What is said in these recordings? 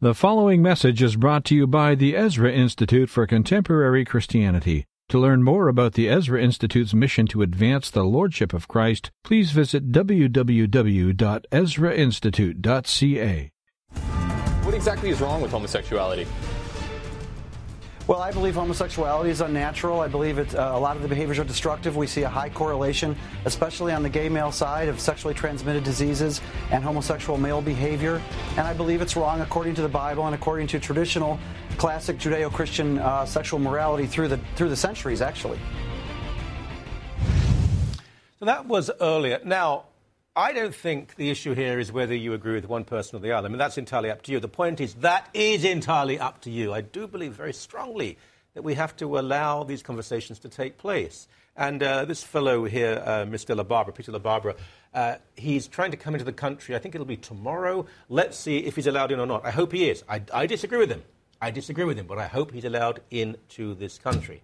The following message is brought to you by the Ezra Institute for Contemporary Christianity. To learn more about the Ezra Institute's mission to advance the Lordship of Christ, please visit www.ezrainstitute.ca. What exactly is wrong with homosexuality? Well, I believe homosexuality is unnatural. I believe uh, a lot of the behaviors are destructive. We see a high correlation, especially on the gay male side, of sexually transmitted diseases and homosexual male behavior. And I believe it's wrong according to the Bible and according to traditional, classic Judeo-Christian uh, sexual morality through the through the centuries, actually. So that was earlier. Now, I don't think the issue here is whether you agree with one person or the other. I mean, that's entirely up to you. The point is, that is entirely up to you. I do believe very strongly that we have to allow these conversations to take place. And uh, this fellow here, uh, Mr. LaBarbera, Peter LaBarbera, uh, he's trying to come into the country. I think it'll be tomorrow. Let's see if he's allowed in or not. I hope he is. I, I disagree with him. I disagree with him, but I hope he's allowed into this country.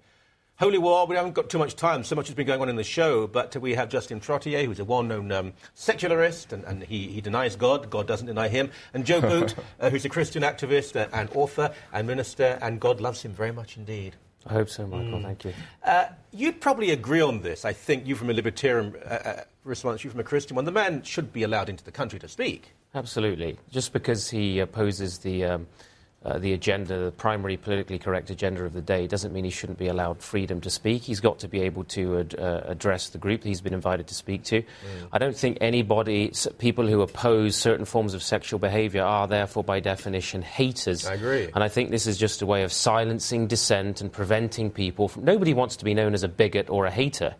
Holy War, we haven't got too much time. So much has been going on in the show, but we have Justin Trottier, who's a well known um, secularist, and, and he, he, denies God. God doesn't deny him. And Joe Boot, uh, who's a Christian activist uh, and author and minister, and God loves him very much indeed. I hope so, Michael. Mm. Thank you. Uh, you'd probably agree on this, I think, you from a libertarian uh, uh, response, you from a Christian one. The man should be allowed into the country to speak. Absolutely. Just because he opposes the. Um, uh, the agenda, the primary politically correct agenda of the day, doesn't mean he shouldn't be allowed freedom to speak. He's got to be able to ad- uh, address the group he's been invited to speak to. Mm. I don't think anybody, people who oppose certain forms of sexual behavior, are therefore by definition haters. I agree. And I think this is just a way of silencing dissent and preventing people from. Nobody wants to be known as a bigot or a hater.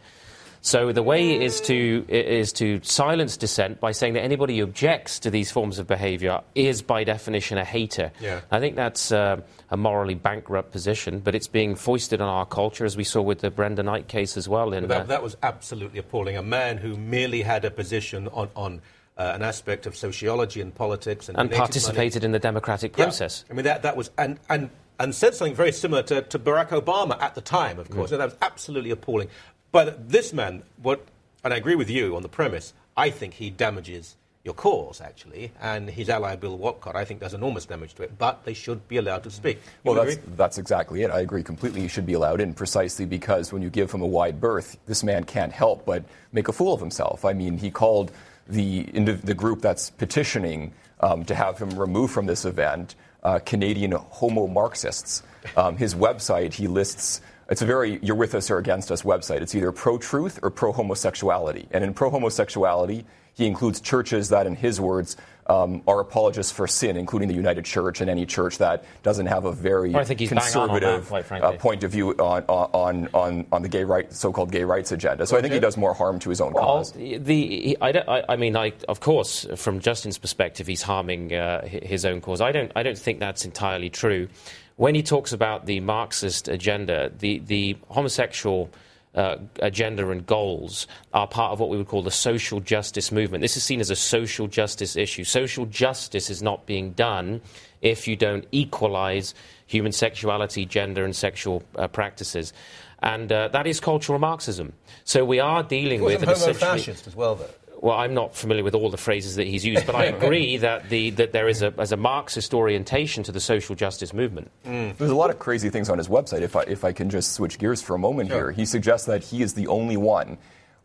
So the way is to is to silence dissent by saying that anybody who objects to these forms of behaviour is, by definition, a hater. Yeah. I think that's uh, a morally bankrupt position, but it's being foisted on our culture, as we saw with the Brendan Eich case as well. In, that, uh, that was absolutely appalling. A man who merely had a position on. on uh, an aspect of sociology and politics and, and participated money. in the democratic process. Yeah. I mean that that was and and and said something very similar to, to Barack Obama at the time, of course. Mm. And that was absolutely appalling. But this man, what, and I agree with you on the premise, I think he damages your cause, actually, and his ally Bill Whatcott, I think, does enormous damage to it, but they should be allowed to speak. You well, that's, that's exactly it. I agree completely. He should be allowed in precisely because when you give him a wide berth, this man can't help but make a fool of himself. I mean, he called the, the group that's petitioning um, to have him removed from this event uh, Canadian homo Marxists. Um, his website, he lists it's a very you're with us or against us website. It's either pro truth or pro homosexuality. And in pro homosexuality, he includes churches that, in his words, um, are apologists for sin, including the United Church and any church that doesn't have a very conservative that, uh, point of view on, on, on, on the gay right, so-called gay rights agenda. So I think he does more harm to his own well, cause. The, I, I, mean, I, of course, from Justin's perspective, he's harming uh, his own cause. I don't, I don't think that's entirely true when he talks about the Marxist agenda, the, the homosexual uh, agenda and goals are part of what we would call the social justice movement. This is seen as a social justice issue. Social justice is not being done if you don't equalize human sexuality, gender, and sexual uh, practices. And uh, that is cultural Marxism. So we are dealing with an fascist as well, though well, I'm not familiar with all the phrases that he's used, but I agree that, the, that there is a, as a Marxist orientation to the social justice movement. Mm. There's a lot of crazy things on his website. If I, if I can just switch gears for a moment sure. here, he suggests that he is the only one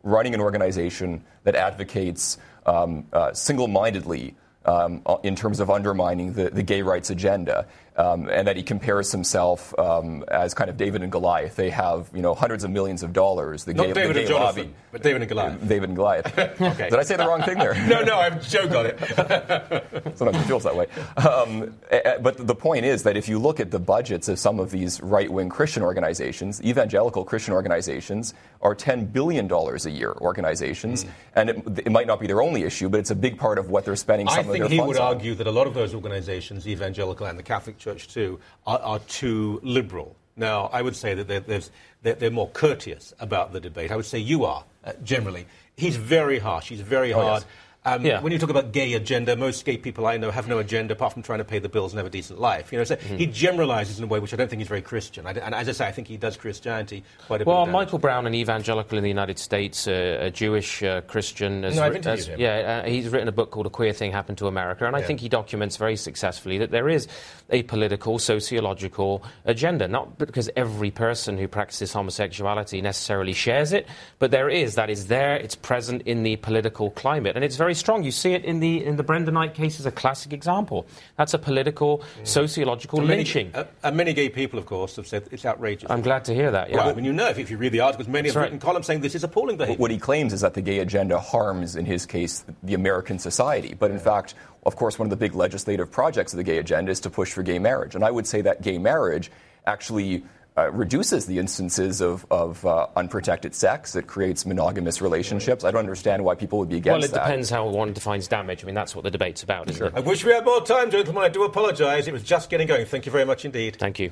running an organization that advocates um, uh, single mindedly um, in terms of undermining the, the gay rights agenda um, and that he compares himself um, as kind of David and Goliath. They have you know hundreds of millions of dollars. The Not gay, David the gay and Jonathan, lobby, but David and Goliath. David and Goliath. okay. Did I say the wrong thing there? no, no, I'm Joe got it. Sometimes it feels that way. Um, but the point is that if you look at the budgets of some of these right-wing Christian organizations, evangelical Christian organizations are $10 billion a year organizations, mm. and it, it, might not be their only issue, but it's a big part of what they're spending some I of their funds on. I think he would argue that a lot of those organizations, evangelical and the Catholic Church, too are, are too liberal. Now, I would say that they're, they're, they're, more courteous about the debate. I would say you are, uh, generally. He's very harsh. He's very oh, hard. Yes. Um, Yeah. When you talk about gay agenda, most gay people I know have no agenda apart from trying to pay the bills and have a decent life. You know, so Mm-hmm. he generalizes in a way which I don't think is very Christian. I, and as I say, I think he does Christianity quite a bit. Well. Michael Brown, an evangelical in the United States, uh, a Jewish uh, Christian. Has No, I've interviewed has- him. Yeah, uh, he's written a book called A Queer Thing Happened to America, and I Yeah. think he documents very successfully that there is a political, sociological agenda. Not because every person who practices homosexuality necessarily shares it, but there is. That is there. It's present in the political climate, and it's very strong. You see it in the in the Brendan Eich case as a classic example. That's a political, sociological And many, lynching. uh, and many gay people, of course, have said it's outrageous. I'm glad to hear that. Yeah. Well, I mean, you know, if, if you read the articles, many have right. written columns saying this is appalling behaviour. What he claims is that the gay agenda harms, in his case, the American society. But in fact, of course, one of the big legislative projects of the gay agenda is to push for gay marriage. And I would say that gay marriage actually uh, reduces the instances of, of uh, unprotected sex. It creates monogamous relationships. I don't understand why people would be against Well, it that. depends how one defines damage. I mean, that's what the debate's about, isn't I it? wish we had more time, gentlemen. I do apologise. It was just getting going. Thank you very much indeed. Thank you.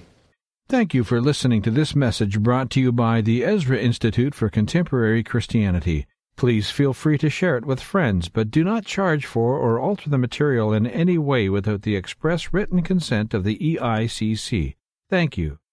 Thank you for listening to this message brought to you by the Ezra Institute for Contemporary Christianity. Please feel free to share it with friends, but do not charge for or alter the material in any way without the express written consent of the EICC. Thank you.